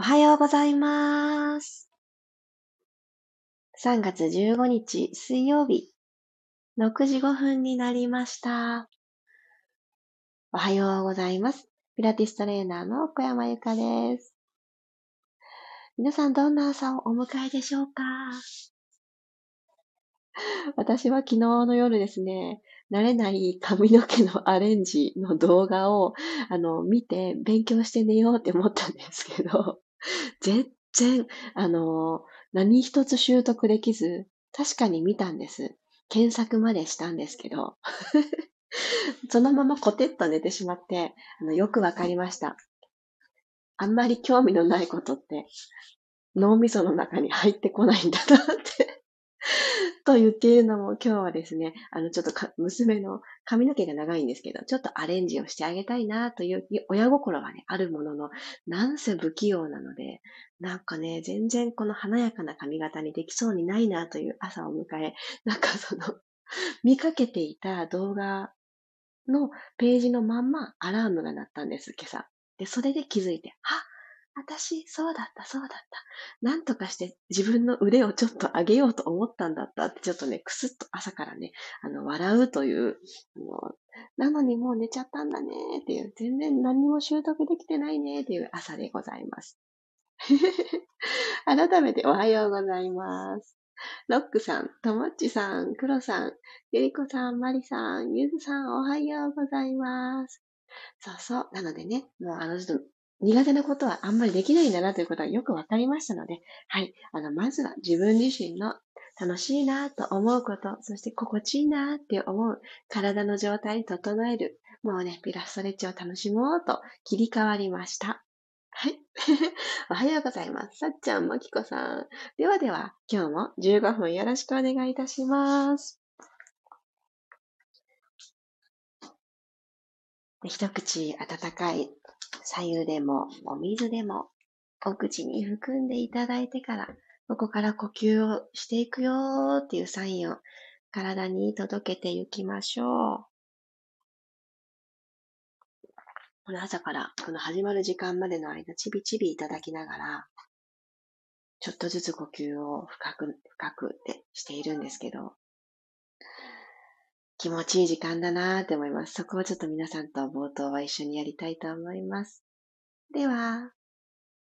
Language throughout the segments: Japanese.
おはようございます。3月15日水曜日、6時5分になりました。おはようございます。ピラティストレーナーの小山由かです。皆さんどんな朝をお迎えでしょうか？私は昨日の夜ですね、慣れない髪の毛のアレンジの動画を、あの、見て勉強して寝ようって思ったんですけど、全然、あの、何一つ習得できず、確かに見たんです。検索までしたんですけど、そのままコテッと寝てしまって、あのよくわかりました。あんまり興味のないことって、脳みその中に入ってこないんだなって と言っているのも今日はですね、あの、ちょっと娘の髪の毛が長いんですけど、ちょっとアレンジをしてあげたいなという親心がね、あるものの、なんせ不器用なので、なんかね、全然この華やかな髪型にできそうにないなという朝を迎え、なんかその、見かけていた動画のページのまんまアラームが鳴ったんです、今朝。で、それで気づいて、あ、私、そうだった、そうだった。なんとかして自分の腕をちょっと上げようと思ったんだったって、ちょっとね、くすっと朝からね、あの、笑うという、あのなのにもう寝ちゃったんだねっていう、全然何も習得できてないねっていう朝でございます。改めておはようございます。ロックさん、ともっちさん、クロさん、ゆりこさん、まりさん、ゆずさん、おはようございます。そうそう。なのでね、もうあの人、苦手なことはあんまりできないんだなということがよくわかりましたので、はい。あの、まずは自分自身の楽しいなと思うこと、そして心地いいなって思う体の状態に整える。もうね、ピラストレッチを楽しもうと切り替わりました。はい。おはようございます。さっちゃん、まきこさん。ではでは、今日も15分よろしくお願いいたします。一口温かい左右でもお水でもお口に含んでいただいてから、ここから呼吸をしていくよっていうサインを体に届けていきましょう。この朝からこの始まる時間までの間、ちびちびいただきながら、ちょっとずつ呼吸を深く、深くってしているんですけど、気持ちいい時間だなーって思います。そこをちょっと皆さんと冒頭は一緒にやりたいと思います。では、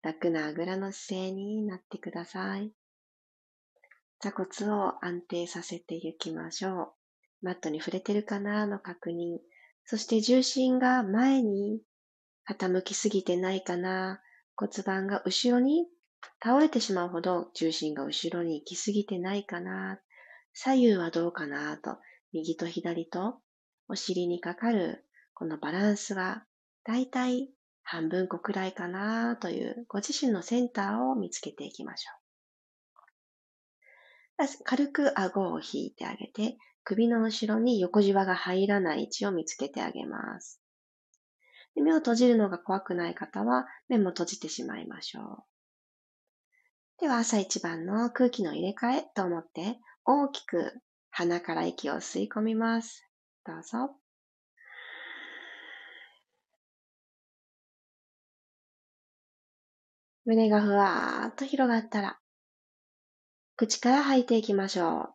楽なあぐらの姿勢になってください。座骨を安定させていきましょう。マットに触れてるかなの確認。そして重心が前に傾きすぎてないかな。骨盤が後ろに倒れてしまうほど重心が後ろに行きすぎてないかな。左右はどうかなと右と左とお尻にかかるこのバランスがだいたい半分個くらいかなというご自身のセンターを見つけていきましょう。軽く顎を引いてあげて首の後ろに横じわが入らない位置を見つけてあげます。で目を閉じるのが怖くない方は目も閉じてしまいましょう。では朝一番の空気の入れ替えと思って大きく鼻から息を吸い込みます。どうぞ。胸がふわーっと広がったら、口から吐いていきましょう。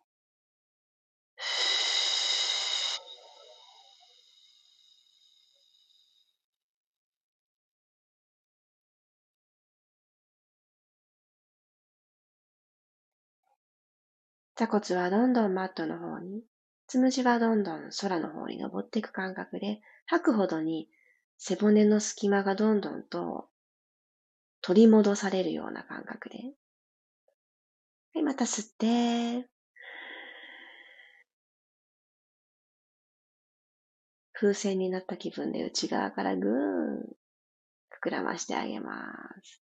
座骨はどんどんマットの方に、つむじはどんどん空の方に登っていく感覚で、吐くほどに背骨の隙間がどんどんと取り戻されるような感覚で。はい、また吸って、風船になった気分で内側からぐーん膨らましてあげます。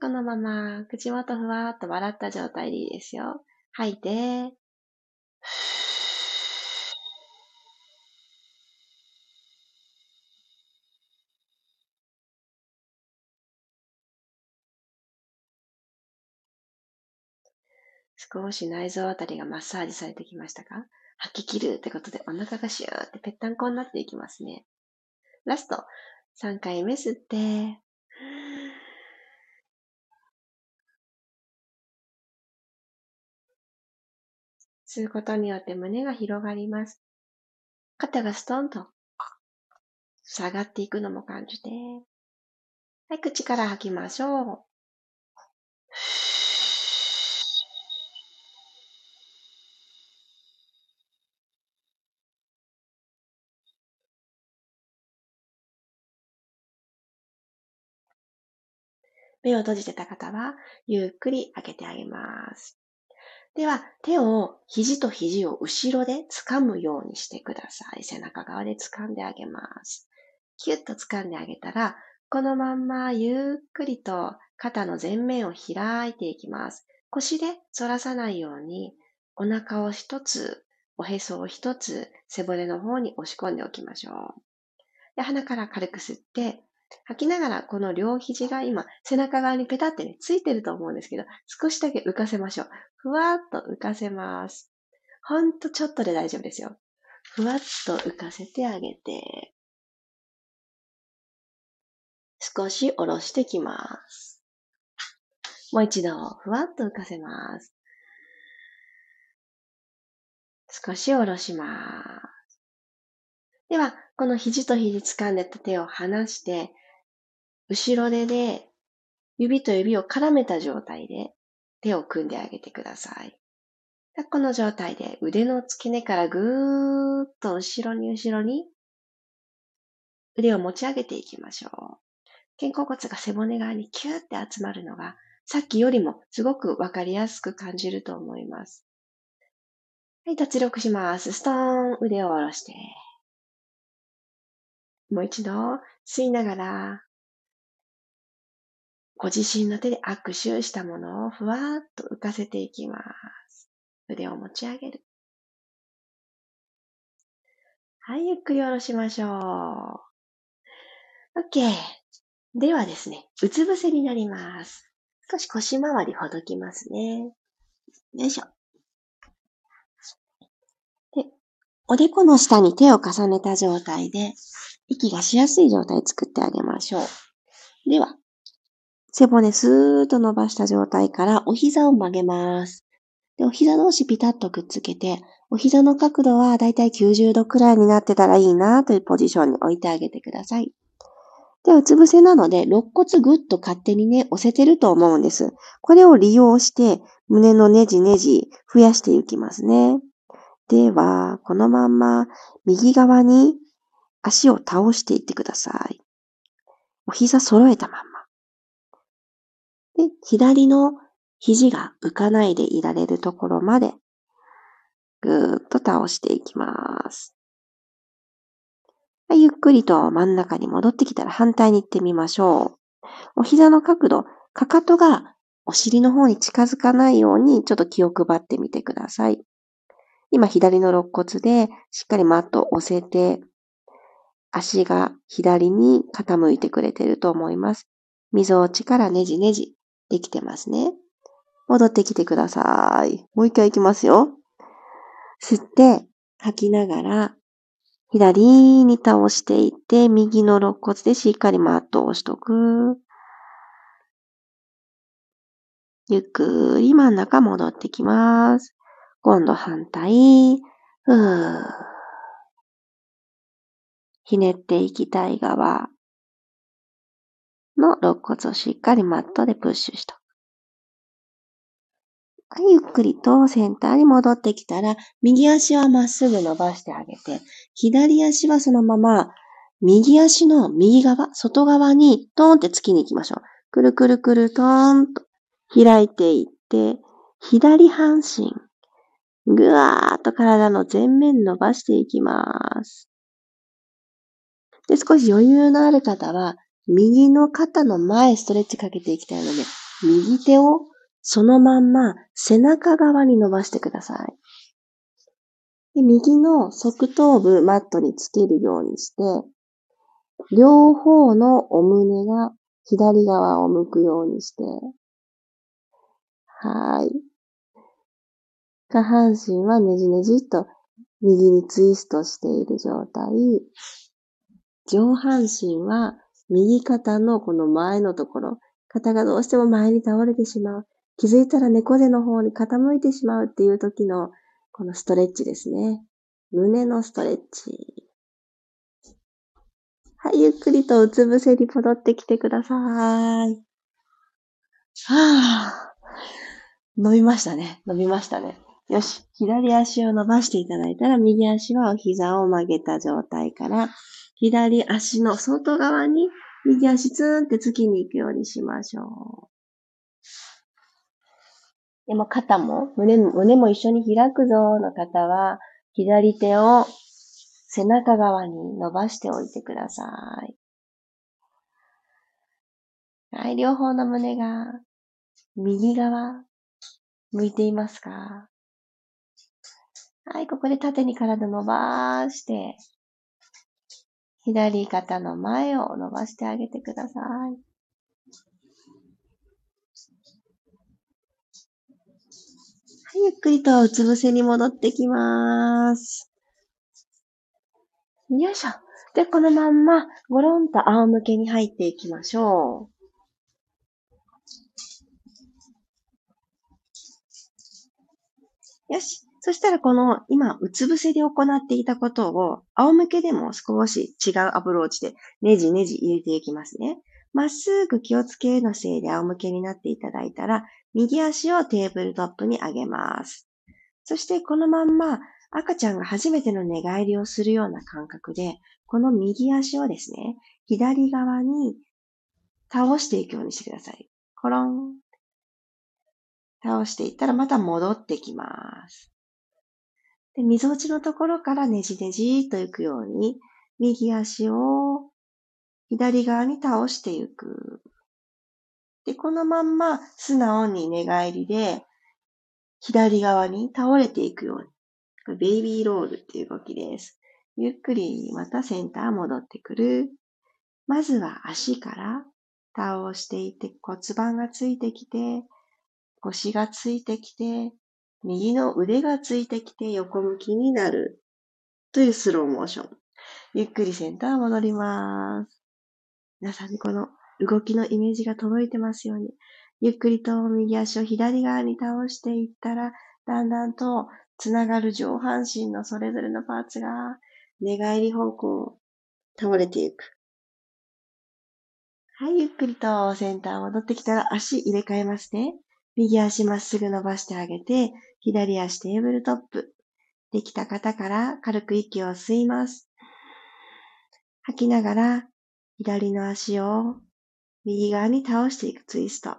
このまま口元ふわーっと笑った状態でいいですよ。吐いて、少し内臓あたりがマッサージされてきましたか？吐き切るってことでお腹がシューってぺったんこになっていきますね。ラスト、3回目吸って、吸うことによって胸が広がります。肩がストンと下がっていくのも感じて。はい、口から吐きましょう。目を閉じてた方は、ゆっくり開けてあげます。では、手を、肘と肘を後ろで掴むようにしてください。背中側で掴んであげます。キュッと掴んであげたら、このまんまゆっくりと肩の前面を開いていきます。腰で反らさないように、お腹を一つ、おへそを一つ、背骨の方に押し込んでおきましょう。で鼻から軽く吸って、吐きながらこの両肘が今背中側にペタってね、ついてると思うんですけど、少しだけ浮かせましょう。ふわっと浮かせます。ほんとちょっとで大丈夫ですよ。ふわっと浮かせてあげて、少し下ろしてきます。もう一度、ふわっと浮かせます。少し下ろします。では、この肘と肘掴んでた手を離して、後ろ手で指と指を絡めた状態で手を組んであげてください。この状態で腕の付け根からぐーっと後ろに後ろに腕を持ち上げていきましょう。肩甲骨が背骨側にキューって集まるのが、さっきよりもすごくわかりやすく感じると思います。はい、脱力します。ストーン、腕を下ろして。もう一度、吸いながら、ご自身の手で握手したものをふわーっと浮かせていきます。腕を持ち上げる。はい、ゆっくり下ろしましょう。OK。ではですね、うつ伏せになります。少し腰回りほどきますね。よいしょ。で、おでこの下に手を重ねた状態で、息がしやすい状態作ってあげましょう。では、背骨スーッと伸ばした状態からお膝を曲げます。で、お膝同士ピタッとくっつけて、お膝の角度はだいたい90度くらいになってたらいいなというポジションに置いてあげてください。で、うつ伏せなので、肋骨ぐっと勝手にね、押せてると思うんです。これを利用して、胸のねじねじ増やしていきますね。では、このまんま、右側に足を倒していってください。お膝揃えたまんま。で、左の肘が浮かないでいられるところまで、ぐーっと倒していきます。ゆっくりと真ん中に戻ってきたら反対に行ってみましょう。お膝の角度、かかとがお尻の方に近づかないようにちょっと気を配ってみてください。今左の肋骨でしっかりマットを押せて、足が左に傾いてくれてると思います。溝落ちからねじねじできてますね。戻ってきてください。もう一回行きますよ。吸って吐きながら左に倒していって、右の肋骨でしっかりマットを押しとく。ゆっくり真ん中戻ってきます。今度反対。ふーひねっていきたい側の肋骨をしっかりマットでプッシュしとく。ゆっくりとセンターに戻ってきたら、右足はまっすぐ伸ばしてあげて、左足はそのまま、右足の右側、外側にトーンって突きに行きましょう。くるくるくるトーンと開いていって、左半身、ぐわーっと体の前面伸ばしていきます。で、少し余裕のある方は、右の肩の前ストレッチかけていきたいので、右手をそのまんま背中側に伸ばしてください。で右の側頭部マットにつけるようにして、両方のお胸が左側を向くようにして、はい。下半身はねじねじっと右にツイストしている状態。上半身は右肩のこの前のところ、肩がどうしても前に倒れてしまう。気づいたら猫背の方に傾いてしまうっていう時のこのストレッチですね。胸のストレッチ。はい、ゆっくりとうつ伏せに戻ってきてください。はぁ。伸びましたね。伸びましたね。よし。左足を伸ばしていただいたら、右足はお膝を曲げた状態から、左足の外側に右足ツーンって突きに行くようにしましょう。でも肩も胸も、胸も一緒に開くぞの方は、左手を背中側に伸ばしておいてください。はい、両方の胸が右側向いていますか？はい、ここで縦に体伸ばして、左肩の前を伸ばしてあげてください。はい、ゆっくりとうつ伏せに戻ってきます。よいしょ。で、このまんま、ごろんと仰向けに入っていきましょう。よし。そしたらこの今、うつ伏せで行っていたことを、仰向けでも少し違うアプローチでねじねじ入れていきますね。まっすぐ気をつけのせいで仰向けになっていただいたら、右足をテーブルトップに上げます。そしてこのまんま赤ちゃんが初めての寝返りをするような感覚で、この右足をですね、左側に倒していくようにしてください。コロン。倒していったらまた戻ってきます。で、溝落ちのところからねじねじと行くように、右足を左側に倒していく。で、このまんま素直に寝返りで左側に倒れていくように。ベイビーロールっていう動きです。ゆっくりまたセンター戻ってくる。まずは足から倒していって骨盤がついてきて、腰がついてきて、右の腕がついてきて横向きになるというスローモーション。ゆっくりセンター戻ります。皆さんにこの動きのイメージが届いてますように、ゆっくりと右足を左側に倒していったら、だんだんとつながる上半身のそれぞれのパーツが寝返り方向倒れていく。はい、ゆっくりとセンター戻ってきたら足入れ替えますね。右足まっすぐ伸ばしてあげて、左足テーブルトップ。できた方から軽く息を吸います。吐きながら左の足を右側に倒していくツイスト。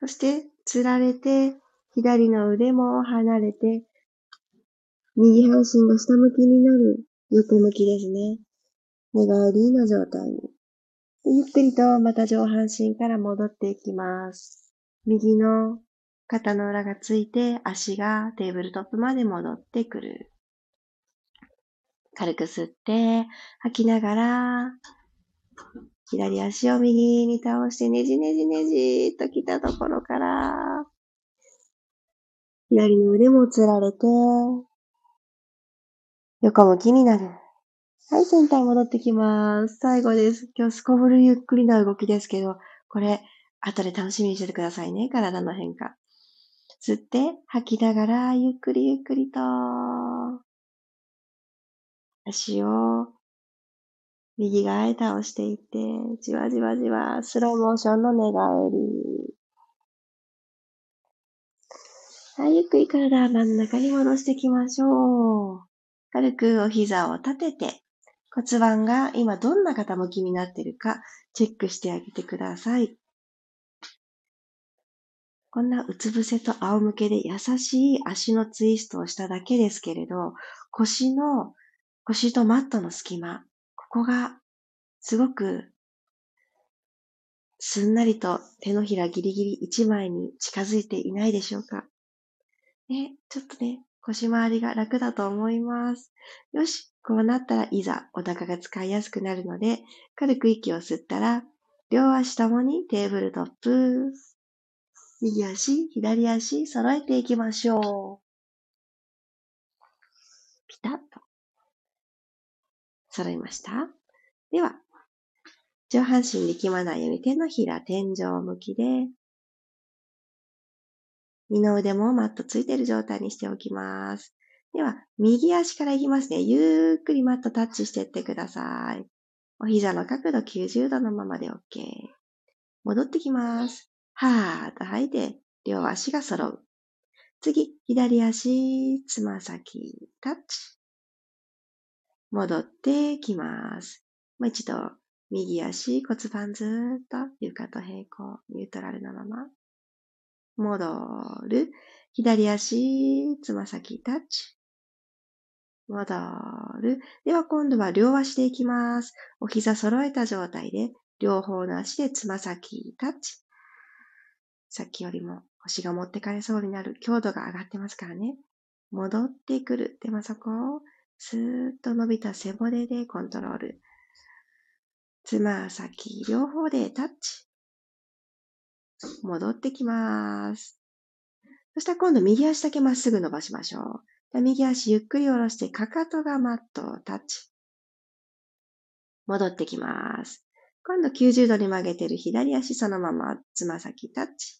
そして、つられて左の腕も離れて、右半身が下向きになる横向きですね。寝返りの状態に。ゆっくりとまた上半身から戻っていきます。右の肩の裏がついて足がテーブルトップまで戻ってくる。軽く吸って吐きながら左足を右に倒してねじねじねじっと来たところから左の腕もつられて、横向きになる。はい、センター戻ってきます。最後です。今日すこぶるゆっくりな動きですけど、これ、後で楽しみにしててくださいね。体の変化。吸って、吐きながら、ゆっくりゆっくりと、足を右側へ倒していって、じわじわじわ、スローモーションの寝返り。はい、ゆっくり体真ん中に戻していきましょう。軽くお膝を立てて、骨盤が今どんな傾きになっているかチェックしてあげてください。こんなうつ伏せと仰向けで優しい足のツイストをしただけですけれど、腰の、腰とマットの隙間、ここがすごくすんなりと手のひらギリギリ一枚に近づいていないでしょうかね、ちょっとね、腰回りが楽だと思います。よし、こうなったらいざお腹が使いやすくなるので、軽く息を吸ったら、両足ともにテーブルトップ。右足、左足、揃えていきましょう。ピタッと。揃いましたでは、上半身力まないように手のひら天井向きで、二の腕もマットついてる状態にしておきます。では、右足からいきますね。ゆーっくりマットタッチしていってください。お膝の角度90度のままで OK。戻ってきます。はーっと吐いて、両足が揃う。次、左足、つま先、タッチ。戻ってきます。もう一度、右足、骨盤ずーっと床と平行、ニュートラルなまま。戻る。左足、つま先タッチ。戻る。では今度は両足でいきます。お膝揃えた状態で、両方の足でつま先タッチ。さっきよりも腰が持ってかれそうになる強度が上がってますからね。戻ってくる。でもそこをスーッと伸びた背骨でコントロール。つま先両方でタッチ。戻ってきます。そしたら今度右足だけまっすぐ伸ばしましょう。右足ゆっくり下ろしてかかとがマットをタッチ。戻ってきます。今度90度に曲げてる左足そのままつま先タッチ。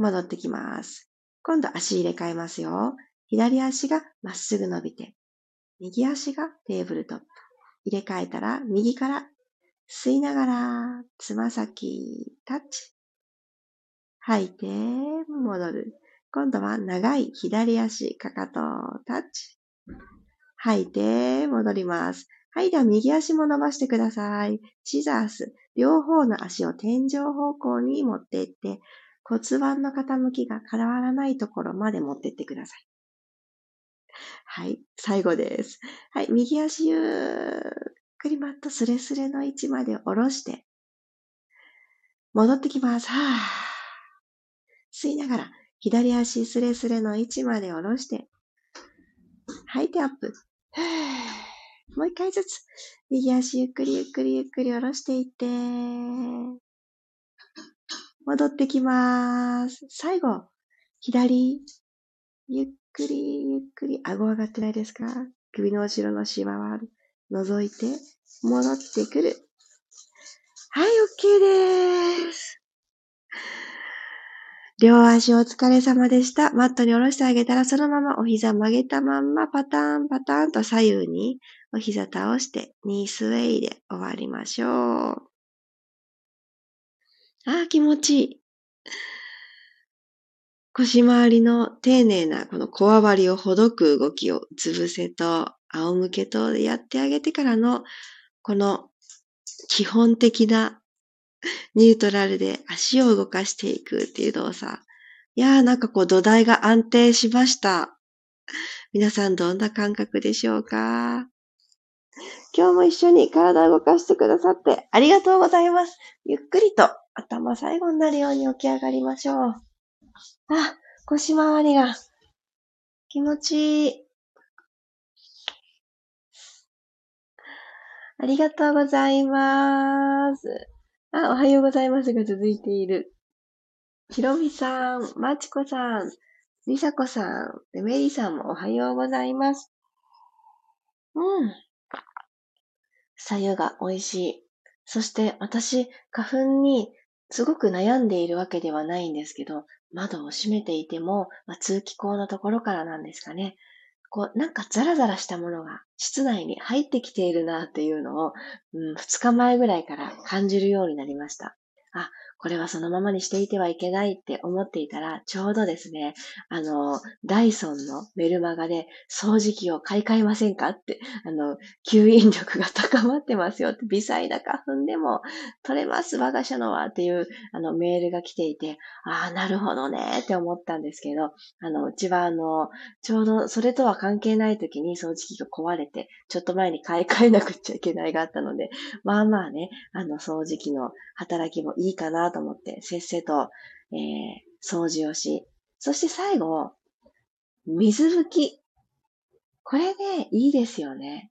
戻ってきます。今度足入れ替えますよ。左足がまっすぐ伸びて、右足がテーブルトップ。入れ替えたら、右から吸いながら、つま先、タッチ。吐いて、戻る。今度は長い左足、かかと、タッチ。吐いて、戻ります。はい、では右足も伸ばしてください。シザース。両方の足を天井方向に持っていって、骨盤の傾きが変わらないところまで持ってってください。はい、最後です。はい、右足ゆっくりマットスレスレの位置まで下ろして、戻ってきます。吸いながら、左足スレスレの位置まで下ろして、吐いてアップ。もう一回ずつ、右足ゆっくりゆっくりゆっくり下ろしていって、戻ってきます。最後、左、ゆっくり、ゆっくり、顎上がってないですか？首の後ろのシワは覗いて、戻ってくる。はい、OK です。両足お疲れ様でした。マットに下ろしてあげたら、そのままお膝曲げたまんま、パターンパターンと左右にお膝倒して、ニースウェイで終わりましょう。ああ、気持ちいい。腰回りの丁寧なこのこわばりをほどく動きをうつ伏せと仰向けとやってあげてからのこの基本的なニュートラルで足を動かしていくっていう動作。いやーなんかこう土台が安定しました。皆さんどんな感覚でしょうか？今日も一緒に体を動かしてくださってありがとうございます。ゆっくりと頭最後になるように起き上がりましょう。あ、腰回りが気持ちいい。ありがとうございます。あ、おはようございますが続いている。ひろみさん、まちこさん、りさこさん、メリーさんもおはようございます。うん。さゆが美味しい。そして私、花粉にすごく悩んでいるわけではないんですけど、窓を閉めていても、まあ、通気口のところからなんですかね。こう、なんかザラザラしたものが室内に入ってきているなっていうのを、うん、2日前ぐらいから感じるようになりました。あ、これはそのままにしていてはいけないって思っていたら、ちょうどですね、あの、ダイソンのメルマガで掃除機を買い替えませんかって、あの、吸引力が高まってますよって、微細な花粉でも取れます、我が社のはっていう、あの、メールが来ていて、ああ、なるほどねって思ったんですけど、あの、うちはあの、ちょうどそれとは関係ない時に掃除機が壊れて、ちょっと前に買い替えなくちゃいけないがあったので、まあまあね、あの、掃除機の働きもいいかなと思って、せっせと、えー、掃除をし、そして最後、水拭き。これね、いいですよね。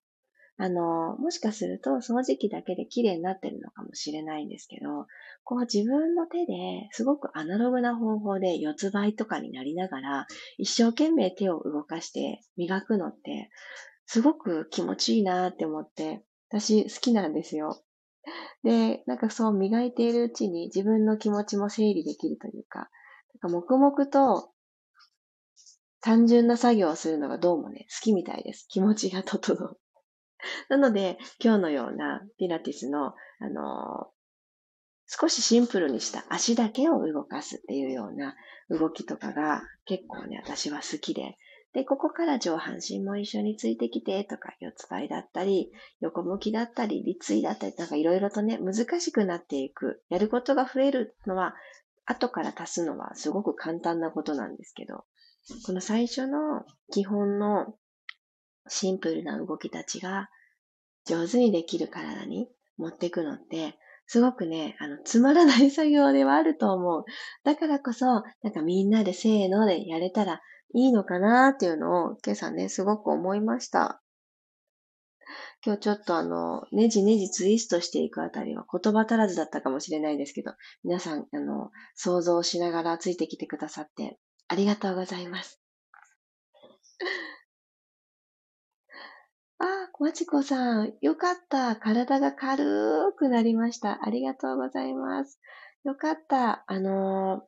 あの、もしかすると掃除機だけで綺麗になってるのかもしれないんですけど、こう自分の手ですごくアナログな方法で四つ倍とかになりながら、一生懸命手を動かして磨くのって、すごく気持ちいいなって思って、私好きなんですよ。で、なんかそう磨いているうちに自分の気持ちも整理できるというか、なんか黙々と単純な作業をするのがどうもね、好きみたいです。気持ちが整う。なので、今日のようなピラティスの、あの少しシンプルにした足だけを動かすっていうような動きとかが結構ね、私は好きで。で、ここから上半身も一緒についてきてとか、四つ倍だったり、横向きだったり、立位だったり、なんかいろいろとね、難しくなっていく。やることが増えるのは、後から足すのはすごく簡単なことなんですけど、この最初の基本のシンプルな動きたちが上手にできる体に持っていくのって、すごくね、あの、つまらない作業ではあると思う。だからこそ、なんかみんなでせーのでやれたらいいのかなっていうのを今朝ね、すごく思いました。今日ちょっとあの、ねじねじツイストしていくあたりは言葉足らずだったかもしれないですけど、皆さん、あの、想像しながらついてきてくださってありがとうございます。あ、まちこさん、よかった。体が軽くなりました。ありがとうございます。よかった。あの、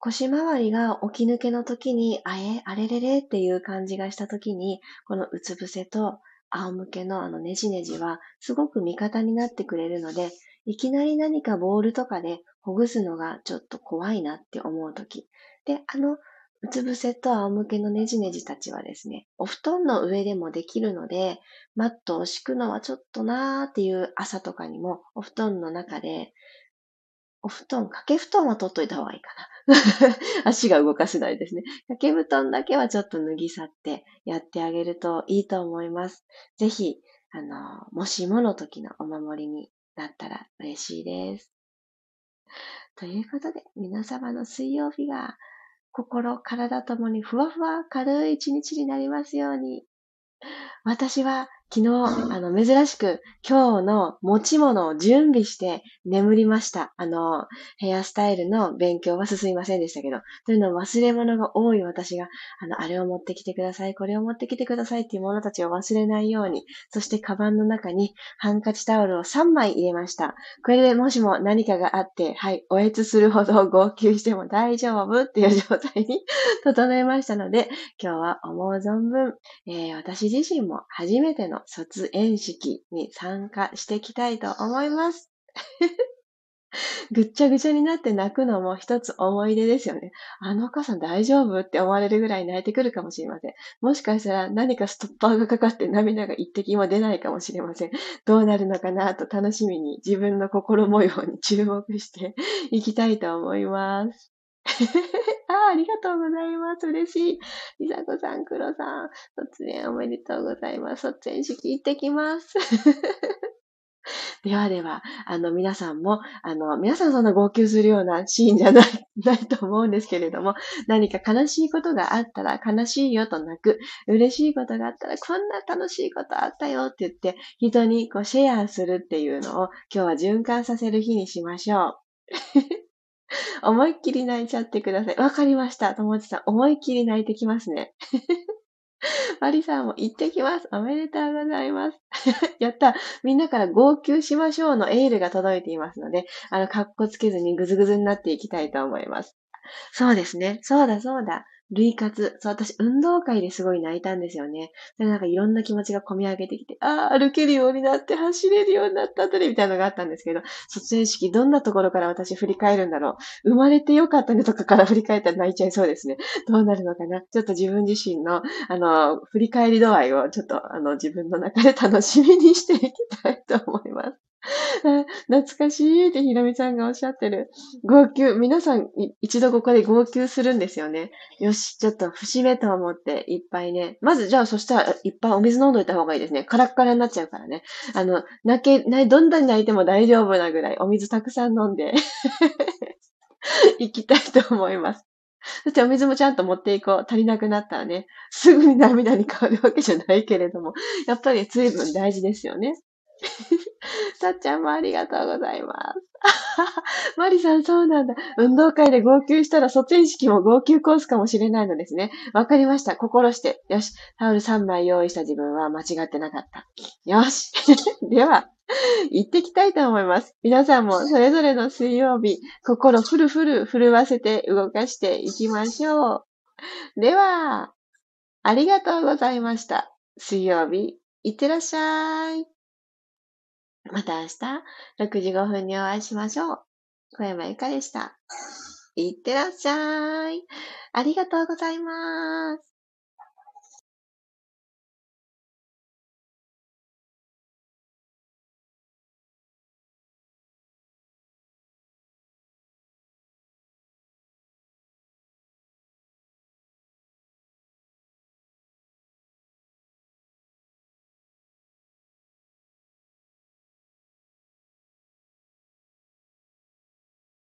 腰回りが起き抜けの時に、あえ、あれれれっていう感じがした時に、このうつ伏せと仰向けのあのねじねじはすごく味方になってくれるので、いきなり何かボールとかでほぐすのがちょっと怖いなって思う時。で、あの、うつ伏せと仰向けのねじねじたちはですね、お布団の上でもできるので、マットを敷くのはちょっとなーっていう朝とかにも、お布団の中で、お布団、掛け布団は取っといた方がいいかな。足が動かせないですね。掛け布団だけはちょっと脱ぎ去ってやってあげるといいと思います。ぜひ、あの、もしもの時のお守りになったら嬉しいです。ということで、皆様の水曜日が心、体ともにふわふわ軽い一日になりますように。私は昨日、あの、珍しく今日の持ち物を準備して眠りました。あの、ヘアスタイルの勉強は進みませんでしたけど、というのは忘れ物が多い私が、あの、あれを持ってきてください、これを持ってきてくださいっていうものたちを忘れないように、そしてカバンの中にハンカチタオルを3枚入れました。これでもしも何かがあって、はい、おえつするほど号泣しても大丈夫っていう状態に 整えましたので、今日は思う存分、えー、私自身も初めての卒園式に参加していきたいと思います。ぐっちゃぐちゃになって泣くのも一つ思い出ですよね。あのお母さん大丈夫って思われるぐらい泣いてくるかもしれません。もしかしたら何かストッパーがかかって涙が一滴も出ないかもしれません。どうなるのかなと楽しみに自分の心模様に注目していきたいと思います。ああ、りがとうございます。嬉しい。りさこさん、くろさん、卒園おめでとうございます。卒園式行ってきます。ではでは、あの、皆さんも、あの、皆さんそんな号泣するようなシーンじゃない、ないと思うんですけれども、何か悲しいことがあったら、悲しいよと泣く。嬉しいことがあったら、こんな楽しいことあったよって言って、人にこうシェアするっていうのを、今日は循環させる日にしましょう。思いっきり泣いちゃってください。わかりました。友達さん、思いっきり泣いてきますね。マリさんも行ってきます。おめでとうございます。やった。みんなから号泣しましょうのエールが届いていますので、あの、格好つけずにぐずぐずになっていきたいと思います。そうですね。そうだそうだ。類活。そう、私、運動会ですごい泣いたんですよね。で、なんかいろんな気持ちが込み上げてきて、ああ、歩けるようになって、走れるようになった後で、みたいなのがあったんですけど、卒園式、どんなところから私振り返るんだろう。生まれてよかったねとかから振り返ったら泣いちゃいそうですね。どうなるのかな。ちょっと自分自身の、あの、振り返り度合いを、ちょっと、あの、自分の中で楽しみにしていきたいと思います。懐かしいってひろみさんがおっしゃってる。号泣。皆さん一度ここで号泣するんですよね。よし、ちょっと節目と思っていっぱいね。まずじゃあそしたらいっぱいお水飲んどいた方がいいですね。カラッカラになっちゃうからね。あの、泣け、どんなに泣いても大丈夫なぐらいお水たくさん飲んで 行きたいと思います。そしてお水もちゃんと持っていこう。足りなくなったらね、すぐに涙に変わるわけじゃないけれども、やっぱり水分大事ですよね。さっちゃんもありがとうございます。マリさん、そうなんだ。運動会で号泣したら卒園式も号泣コースかもしれないのですね。わかりました。心して。よし。タオル3枚用意した自分は間違ってなかった。よし。では、行ってきたいと思います。皆さんもそれぞれの水曜日、心フルフル震わせて動かしていきましょう。では、ありがとうございました。水曜日、いってらっしゃい。また明日、6時5分にお会いしましょう。小山ゆかでした。いってらっしゃい。ありがとうございます。